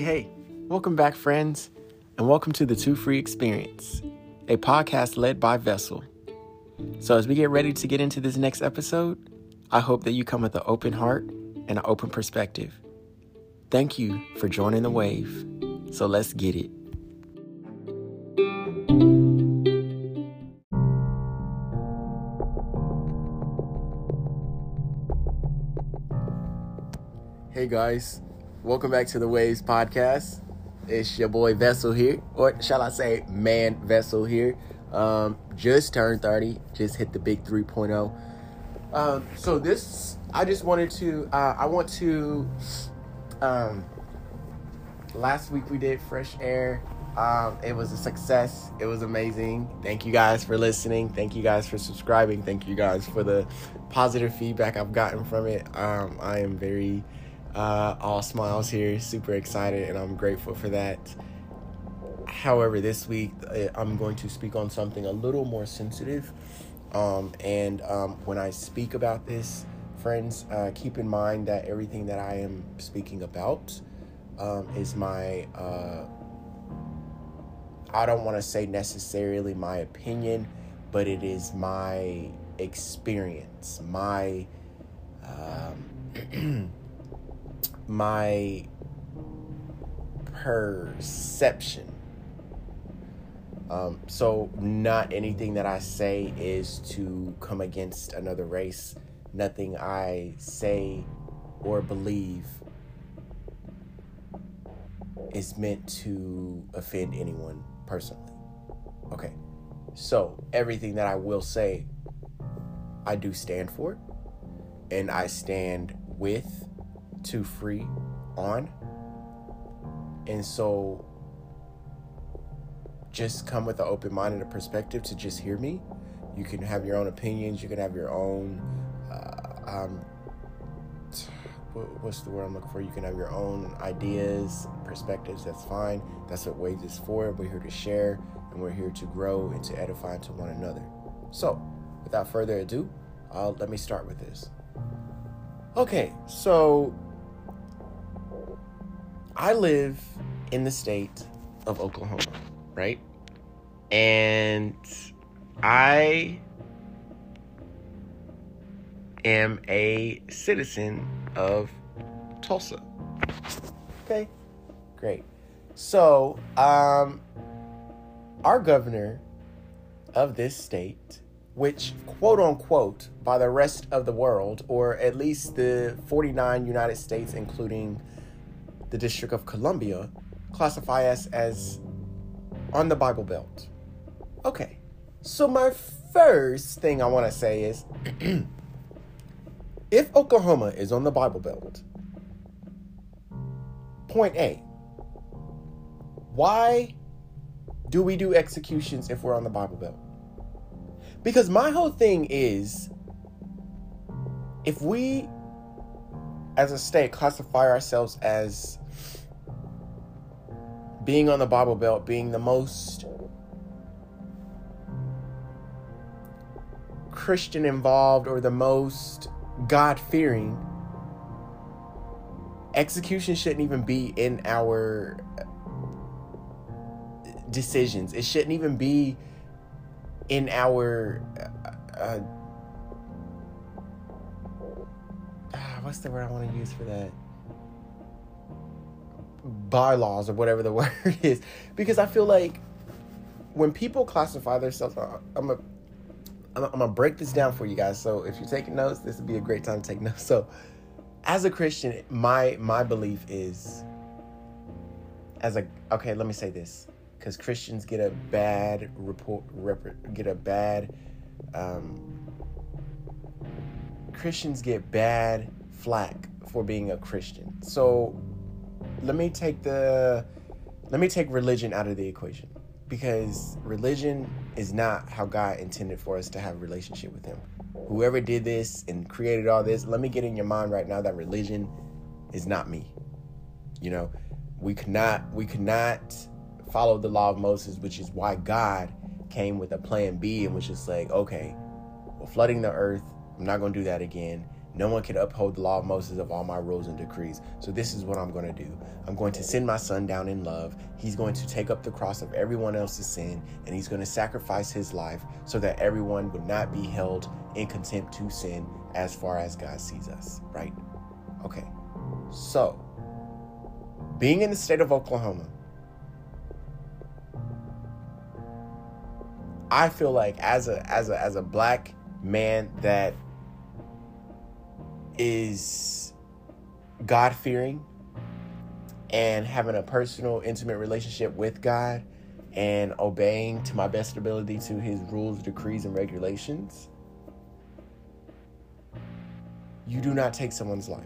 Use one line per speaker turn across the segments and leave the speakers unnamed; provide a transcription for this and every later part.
Hey, hey, welcome back, friends, and welcome to the Two Free Experience, a podcast led by Vessel. So, as we get ready to get into this next episode, I hope that you come with an open heart and an open perspective. Thank you for joining the wave. So, let's get it. Hey guys, welcome back to the Waves Podcast. It's your boy Vessel here, or shall I say, man Vessel here. Um, just turned 30, just hit the big 3.0. Um, so this, I just wanted to, uh, I want to, um, last week we did Fresh Air. Um, it was a success. It was amazing. Thank you guys for listening. Thank you guys for subscribing. Thank you guys for the positive feedback I've gotten from it. Um, I am very, uh, all smiles here, super excited, and I'm grateful for that. However, this week uh, I'm going to speak on something a little more sensitive. Um, and um, when I speak about this, friends, uh, keep in mind that everything that I am speaking about um, is my, uh, I don't want to say necessarily my opinion, but it is my experience, my. Um, my perception. Um, so, not anything that I say is to come against another race. Nothing I say or believe is meant to offend anyone personally. Okay. So, everything that I will say, I do stand for, and I stand with too free on. And so just come with an open mind and a perspective to just hear me. You can have your own opinions, you can have your own uh, um what's the word I'm looking for? You can have your own ideas, perspectives, that's fine. That's what Waves is for. We're here to share and we're here to grow and to edify to one another. So, without further ado, uh, let me start with this. Okay, so I live in the state of Oklahoma, right? And I am a citizen of Tulsa. Okay, great. So, um, our governor of this state, which quote unquote by the rest of the world, or at least the 49 United States, including the District of Columbia, classify us as on the Bible Belt. Okay, so my first thing I want to say is if Oklahoma is on the Bible Belt, point A, why do we do executions if we're on the Bible Belt? Because my whole thing is if we as a state classify ourselves as being on the Bible Belt, being the most Christian involved or the most God fearing, execution shouldn't even be in our decisions. It shouldn't even be in our. Uh, uh, what's the word I want to use for that? Bylaws or whatever the word is. Because i feel like when people classify themselves i'm a I'm gonna break this down for you guys. So if you're taking notes this would be a great time to take notes. So as a christian my my belief is as a okay let me say this. Because christians get a bad report rep, get a bad um, christians get bad flack for being a christian. So let me take the let me take religion out of the equation because religion is not how God intended for us to have a relationship with him. Whoever did this and created all this, let me get in your mind right now that religion is not me. You know, we could not we could not follow the law of Moses, which is why God came with a plan B and was just like, okay, well, flooding the earth, I'm not going to do that again. No one can uphold the law of Moses of all my rules and decrees. So this is what I'm going to do. I'm going to send my son down in love. He's going to take up the cross of everyone else's sin and he's going to sacrifice his life so that everyone would not be held in contempt to sin as far as God sees us, right? Okay. So, being in the state of Oklahoma, I feel like as a as a as a black man that is God fearing and having a personal, intimate relationship with God and obeying to my best ability to his rules, decrees, and regulations, you do not take someone's life.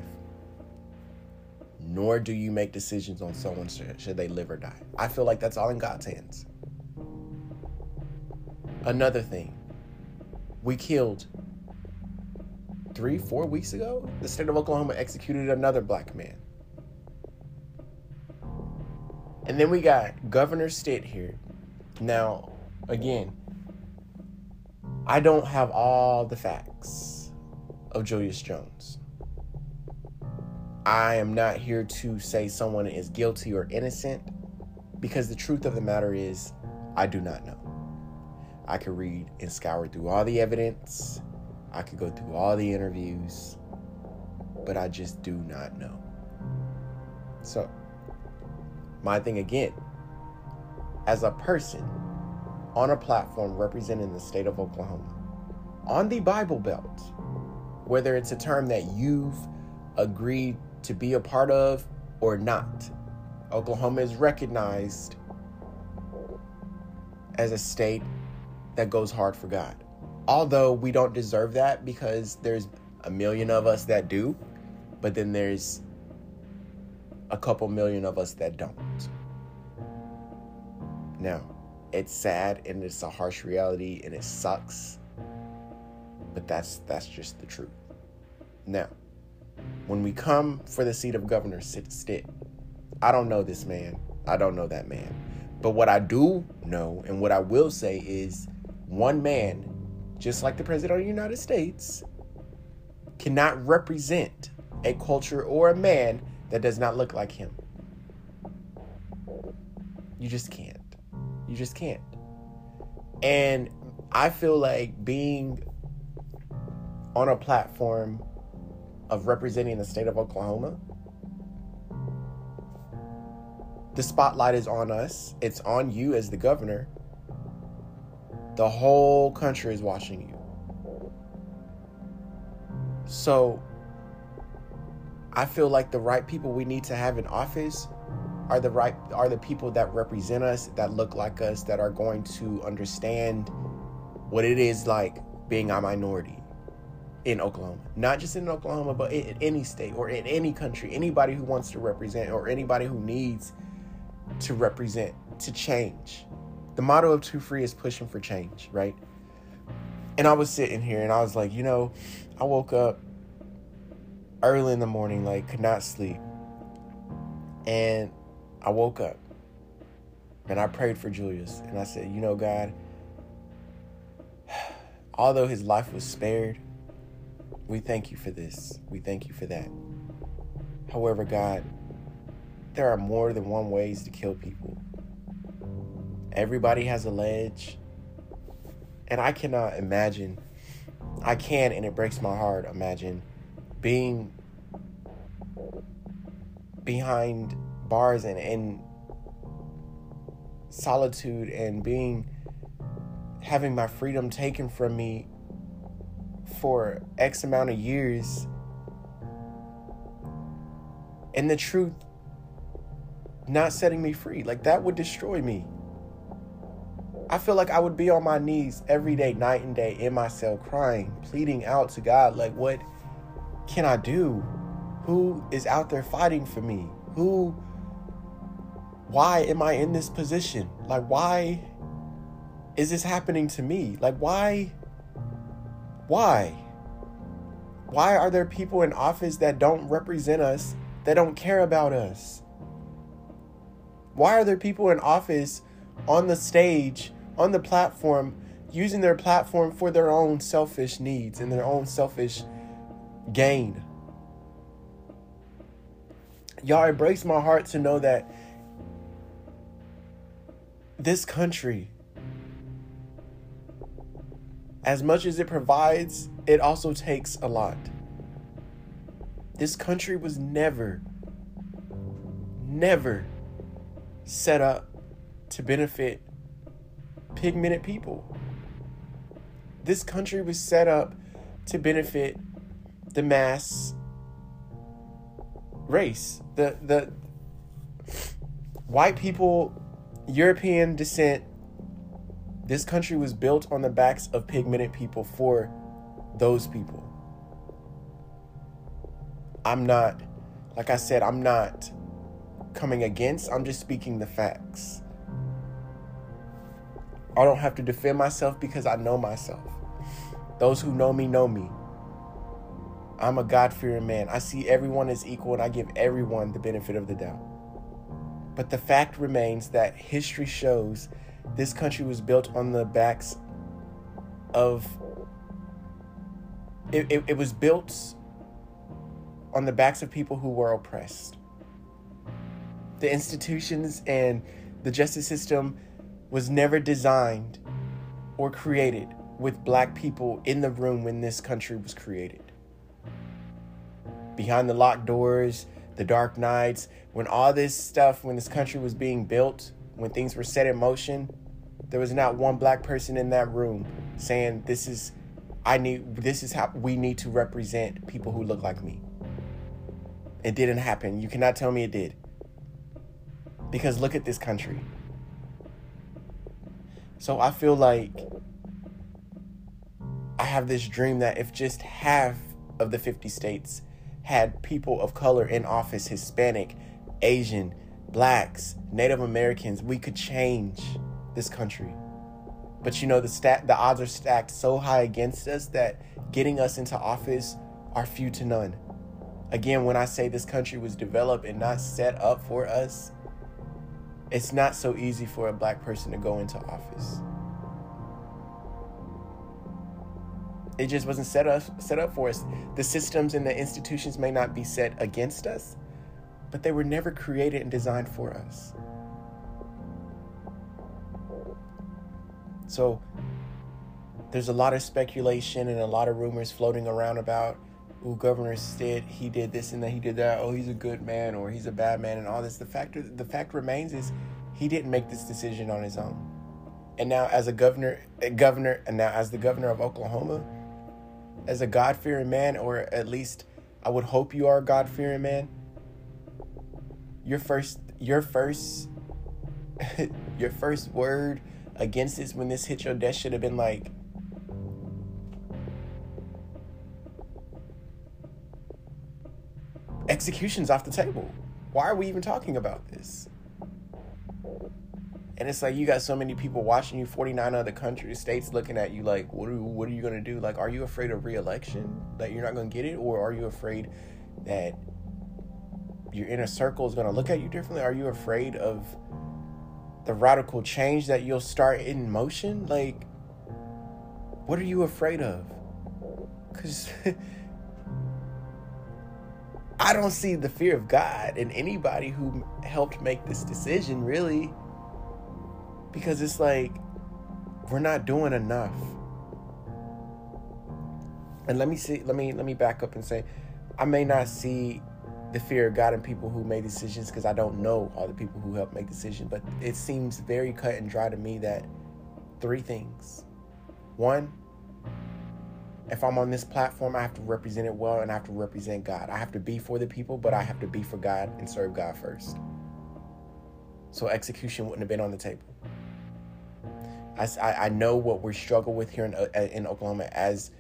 Nor do you make decisions on someone should, should they live or die. I feel like that's all in God's hands. Another thing, we killed three, four weeks ago, the state of Oklahoma executed another black man. And then we got Governor Stitt here. Now, again, I don't have all the facts of Julius Jones. I am not here to say someone is guilty or innocent because the truth of the matter is, I do not know. I could read and scour through all the evidence I could go through all the interviews, but I just do not know. So, my thing again, as a person on a platform representing the state of Oklahoma, on the Bible Belt, whether it's a term that you've agreed to be a part of or not, Oklahoma is recognized as a state that goes hard for God although we don't deserve that because there's a million of us that do, but then there's a couple million of us that don't. Now, it's sad and it's a harsh reality and it sucks, but that's that's just the truth. Now, when we come for the seat of governor Stitt, I don't know this man. I don't know that man. But what I do know and what I will say is one man just like the President of the United States, cannot represent a culture or a man that does not look like him. You just can't. You just can't. And I feel like being on a platform of representing the state of Oklahoma, the spotlight is on us. It's on you as the governor the whole country is watching you. So I feel like the right people we need to have in office are the right are the people that represent us, that look like us, that are going to understand what it is like being a minority in Oklahoma. Not just in Oklahoma, but in any state or in any country. Anybody who wants to represent or anybody who needs to represent to change the motto of Too Free is pushing for change, right? And I was sitting here and I was like, you know, I woke up early in the morning, like, could not sleep. And I woke up and I prayed for Julius. And I said, you know, God, although his life was spared, we thank you for this. We thank you for that. However, God, there are more than one ways to kill people. Everybody has a ledge. And I cannot imagine, I can, and it breaks my heart, imagine being behind bars and in solitude and being having my freedom taken from me for X amount of years. And the truth not setting me free. Like that would destroy me. I feel like I would be on my knees every day, night and day, in my cell, crying, pleading out to God, like, what can I do? Who is out there fighting for me? Who, why am I in this position? Like, why is this happening to me? Like, why, why? Why are there people in office that don't represent us, that don't care about us? Why are there people in office on the stage, on the platform, using their platform for their own selfish needs and their own selfish gain. Y'all it breaks my heart to know that this country, as much as it provides, it also takes a lot. This country was never, never set up to benefit pigmented people. This country was set up to benefit the mass race. The the white people, European descent, this country was built on the backs of pigmented people for those people. I'm not like I said, I'm not coming against, I'm just speaking the facts. I don't have to defend myself because I know myself. Those who know me know me. I'm a God fearing man. I see everyone as equal and I give everyone the benefit of the doubt. But the fact remains that history shows this country was built on the backs of. It, it, it was built on the backs of people who were oppressed. The institutions and the justice system was never designed or created with black people in the room when this country was created. Behind the locked doors, the dark nights, when all this stuff, when this country was being built, when things were set in motion, there was not one black person in that room saying, This is I need this is how we need to represent people who look like me. It didn't happen. You cannot tell me it did. Because look at this country. So I feel like I have this dream that if just half of the 50 states had people of color in office, Hispanic, Asian, blacks, Native Americans, we could change this country. But you know the stat the odds are stacked so high against us that getting us into office are few to none. Again, when I say this country was developed and not set up for us, it's not so easy for a black person to go into office. It just wasn't set up set up for us. The systems and the institutions may not be set against us, but they were never created and designed for us. So there's a lot of speculation and a lot of rumors floating around about who Governor Stitt he did this and that he did that. Oh, he's a good man or he's a bad man and all this. The fact the fact remains is he didn't make this decision on his own. And now as a governor, governor, and now as the governor of Oklahoma, as a God fearing man, or at least I would hope you are a God fearing man. Your first, your first, your first word against this when this hit your desk should have been like, execution's off the table. Why are we even talking about this? And it's like you got so many people watching you, 49 other countries, states looking at you like, what are, what are you going to do? Like, are you afraid of reelection? That you're not going to get it? Or are you afraid that your inner circle is going to look at you differently? Are you afraid of the radical change that you'll start in motion? Like, what are you afraid of? Because I don't see the fear of God in anybody who helped make this decision, really because it's like we're not doing enough. And let me see let me let me back up and say I may not see the fear of God in people who made decisions because I don't know all the people who help make decisions, but it seems very cut and dry to me that three things. One, if I'm on this platform, I have to represent it well and I have to represent God. I have to be for the people, but I have to be for God and serve God first. So execution wouldn't have been on the table. I, I know what we struggle with here in, uh, in Oklahoma as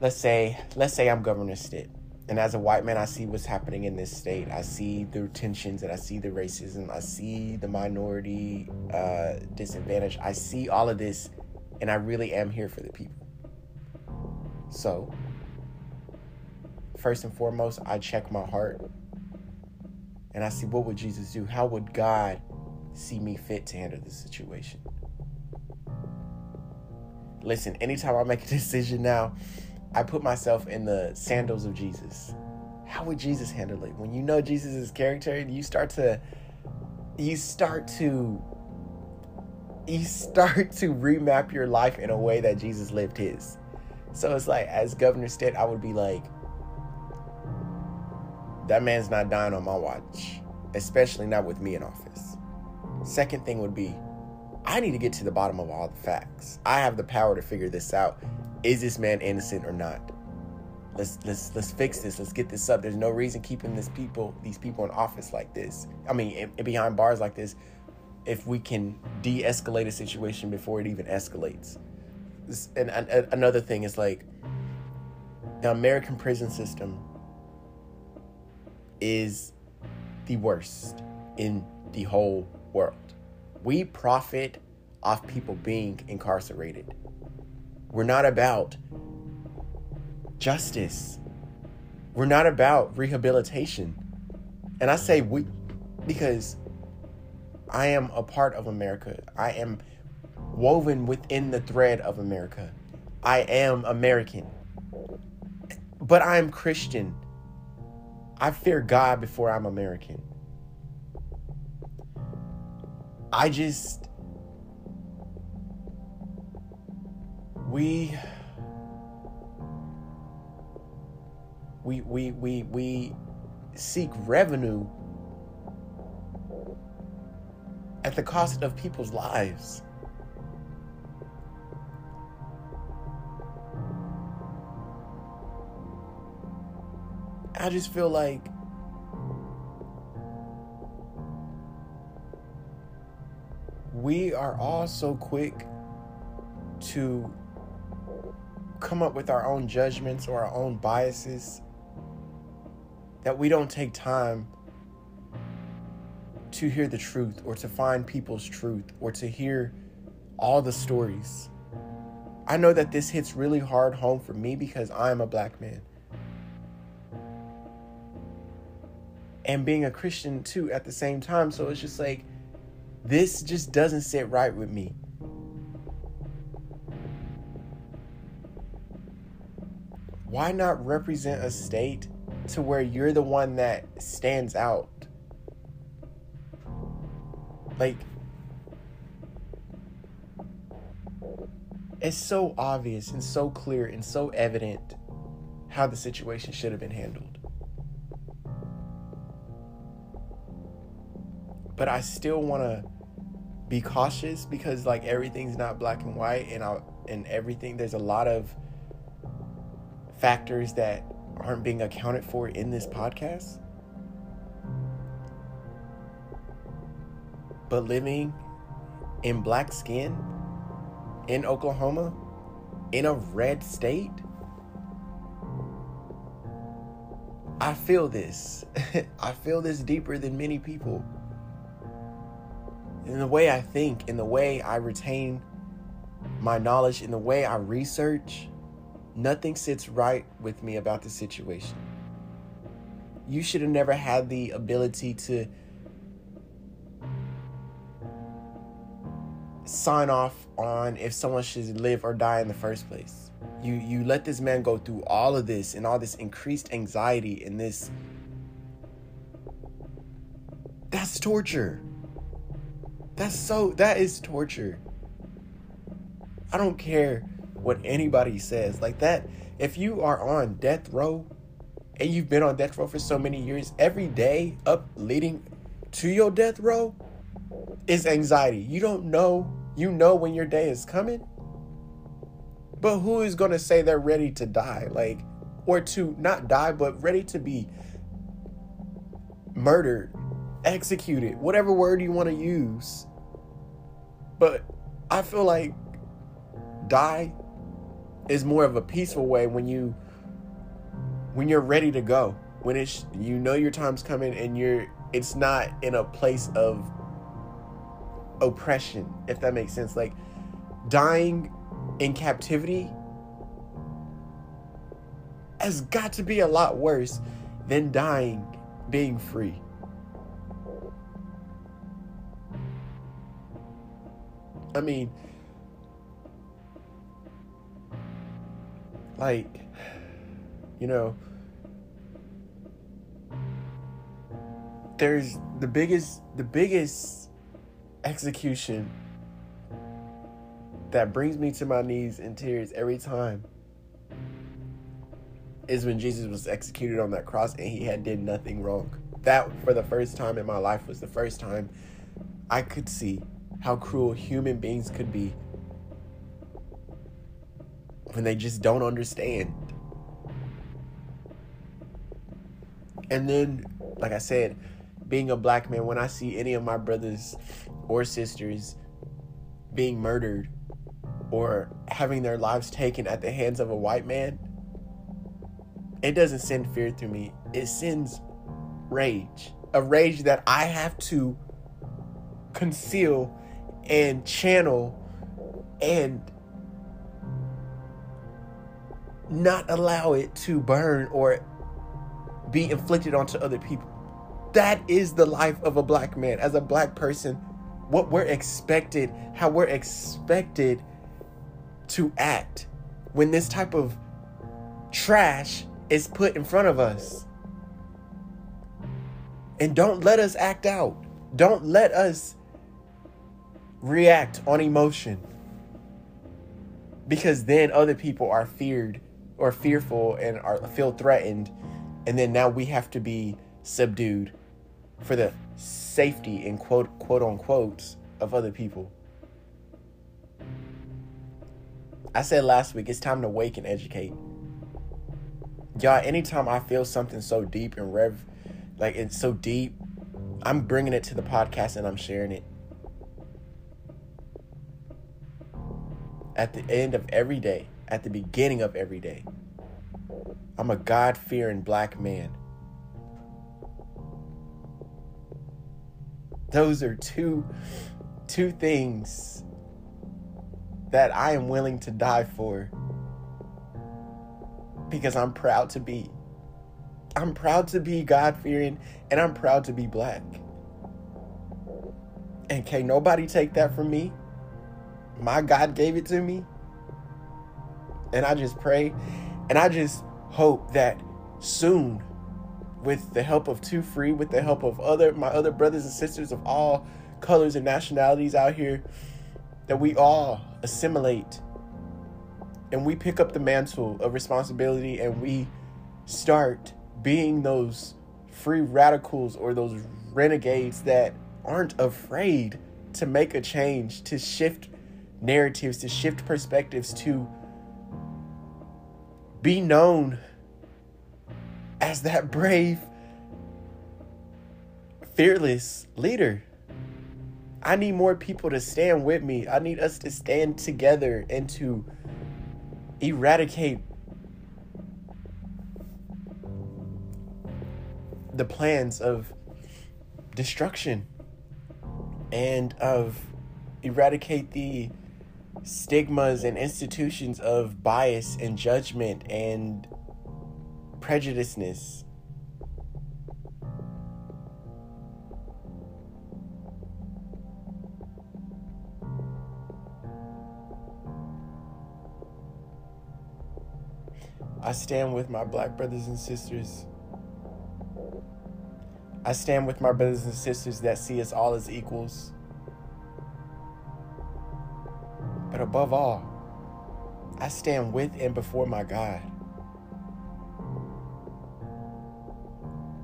let's say let's say I'm Governor Stitt and as a white man I see what's happening in this state I see the tensions and I see the racism I see the minority uh, disadvantage I see all of this and I really am here for the people so first and foremost I check my heart and I see what would Jesus do how would God see me fit to handle this situation. Listen, anytime I make a decision now, I put myself in the sandals of Jesus. How would Jesus handle it? When you know Jesus' character, you start to you start to you start to remap your life in a way that Jesus lived his. So it's like as Governor Stitt, I would be like, that man's not dying on my watch, especially not with me in office. Second thing would be, I need to get to the bottom of all the facts. I have the power to figure this out. Is this man innocent or not? Let's let's let's fix this. Let's get this up. There's no reason keeping this people these people in office like this. I mean, in, in behind bars like this. If we can de-escalate a situation before it even escalates. And, and, and another thing is like the American prison system is the worst in the whole world. We profit off people being incarcerated. We're not about justice. We're not about rehabilitation. And I say we because I am a part of America. I am woven within the thread of America. I am American. But I am Christian. I fear God before I'm American. I just we we we we we seek revenue at the cost of people's lives. I just feel like we are all so quick to come up with our own judgments or our own biases that we don't take time to hear the truth or to find people's truth or to hear all the stories. I know that this hits really hard home for me because I'm a black man. And being a Christian too at the same time. So it's just like, this just doesn't sit right with me. Why not represent a state to where you're the one that stands out? Like, it's so obvious and so clear and so evident how the situation should have been handled. But I still want to be cautious because like everything's not black and white and I, and everything there's a lot of factors that aren't being accounted for in this podcast. But living in black skin in Oklahoma in a red state I feel this. I feel this deeper than many people in the way I think, in the way I retain my knowledge, in the way I research, nothing sits right with me about the situation. You should have never had the ability to sign off on if someone should live or die in the first place. You you let this man go through all of this and all this increased anxiety and this that's torture. That's so that is torture. I don't care what anybody says. Like that if you are on death row and you've been on death row for so many years, every day up leading to your death row is anxiety. You don't know, you know when your day is coming. But who is going to say they're ready to die? Like or to not die but ready to be murdered executed, whatever word you want to use. But I feel like die is more of a peaceful way when you when you're ready to go. When it's you know your time's coming and you're it's not in a place of oppression, if that makes sense. Like dying in captivity has got to be a lot worse than dying being free. I mean, Like, you know, there's the biggest the biggest execution that brings me to my knees in tears every time is when Jesus was executed on that cross and he had did nothing wrong. That for the first time in my life was the first time I could see how cruel human beings could be when they just don't understand. And then, like I said, being a black man, when I see any of my brothers or sisters being murdered or having their lives taken at the hands of a white man, it doesn't send fear through me. It sends rage. A rage that I have to conceal and channel and not allow it to burn or be inflicted onto other people. That is the life of a black man. As a black person, what we're expected, how we're expected to act when this type of trash is put in front of us. And don't let us act out. Don't let us react on emotion. Because then other people are feared or fearful and are feel threatened and then now we have to be subdued for the safety in quote quote unquote of other people. I said last week it's time to wake and educate. Y'all, anytime I feel something so deep and rev like it's so deep, I'm bringing it to the podcast and I'm sharing it. At the end of every day, at the beginning of every day, I'm a God fearing black man. Those are two two things that I am willing to die for because I'm proud to be. I'm proud to be God fearing and I'm proud to be black. And can nobody take that from me? My God gave it to me. And I just pray and I just hope that soon with the help of Two Free, with the help of other my other brothers and sisters of all colors and nationalities out here, that we all assimilate and we pick up the mantle of responsibility and we start being those free radicals or those renegades that aren't afraid to make a change, to shift narratives, to shift perspectives, to be known as that brave, fearless leader. I need more people to stand with me. I need us to stand together and to eradicate the plans of destruction and of eradicate the stigmas and institutions of bias and judgment and prejudiceness. I stand with my black brothers and sisters. I stand with my brothers and sisters that see us all as equals. Above all, I stand with and before my God.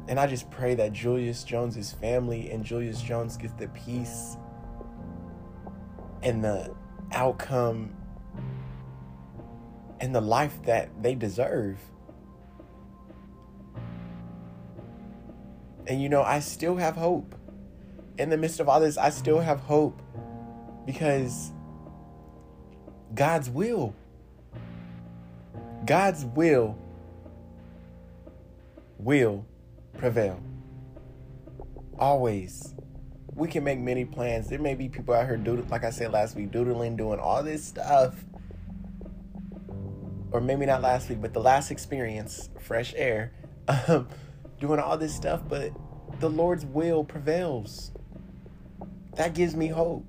And I just pray that Julius Jones's family and Julius Jones gets the peace and the outcome and the life that they deserve. And you know, I still have hope. In the midst of all this, I still have hope because God's will. God's will will prevail. Always. We can make many plans. There may be people out here doodling, like I said last week, doodling, doing all this stuff. Or maybe not last week, but the last experience, fresh air, um, doing all this stuff, but the Lord's will prevails. That gives me hope.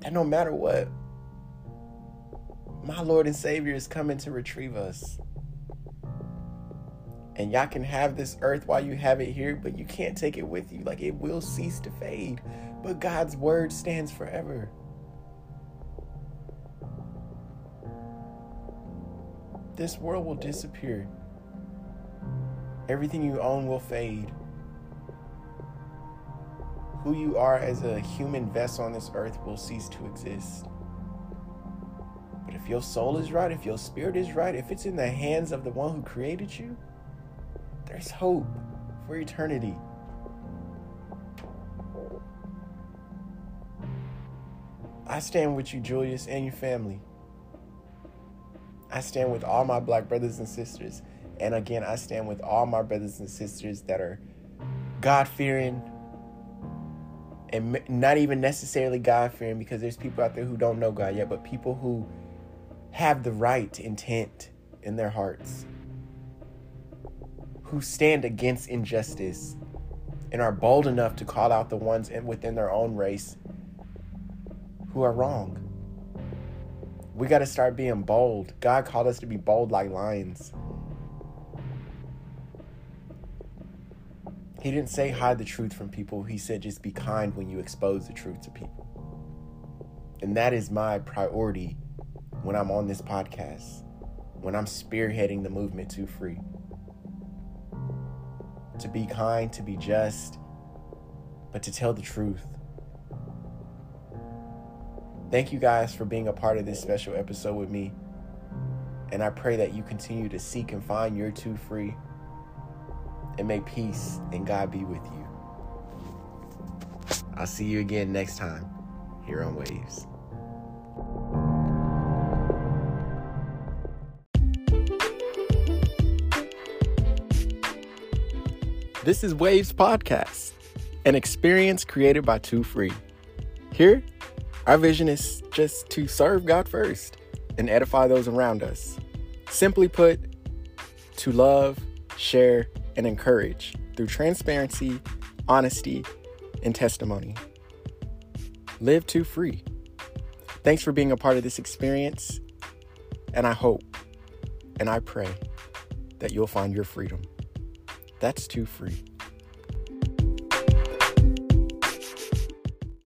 That no matter what, My Lord and Savior is coming to retrieve us. And y'all can have this earth while you have it here, but you can't take it with you. Like it will cease to fade. But God's word stands forever. This world will disappear. Everything you own will fade. Who you are as a human vessel on this earth will cease to exist. If your soul is right, if your spirit is right, if it's in the hands of the one who created you, there's hope for eternity. I stand with you, Julius, and your family. I stand with all my black brothers and sisters. And again, I stand with all my brothers and sisters that are God fearing and not even necessarily God fearing because there's people out there who don't know God yet, but people who have the right intent in their hearts, who stand against injustice and are bold enough to call out the ones within their own race who are wrong. We got to start being bold. God called us to be bold like lions. He didn't say hide the truth from people. He said just be kind when you expose the truth to people. And that is my priority when I'm on this podcast, when I'm spearheading the movement to free. To be kind, to be just, but to tell the truth. Thank you guys for being a part of this special episode with me. And I pray that you continue to seek and find your two free. And may peace and God be with you. I'll see you again next time here on Waves. This is Waves Podcast, an experience created by Two Free. Here, our vision is just to serve God first and edify those around us. Simply put, to love, share, and encourage through transparency, honesty, and testimony. Live too free. Thanks for being a part of this experience, and I hope and I pray that you'll find your freedom. That's too free.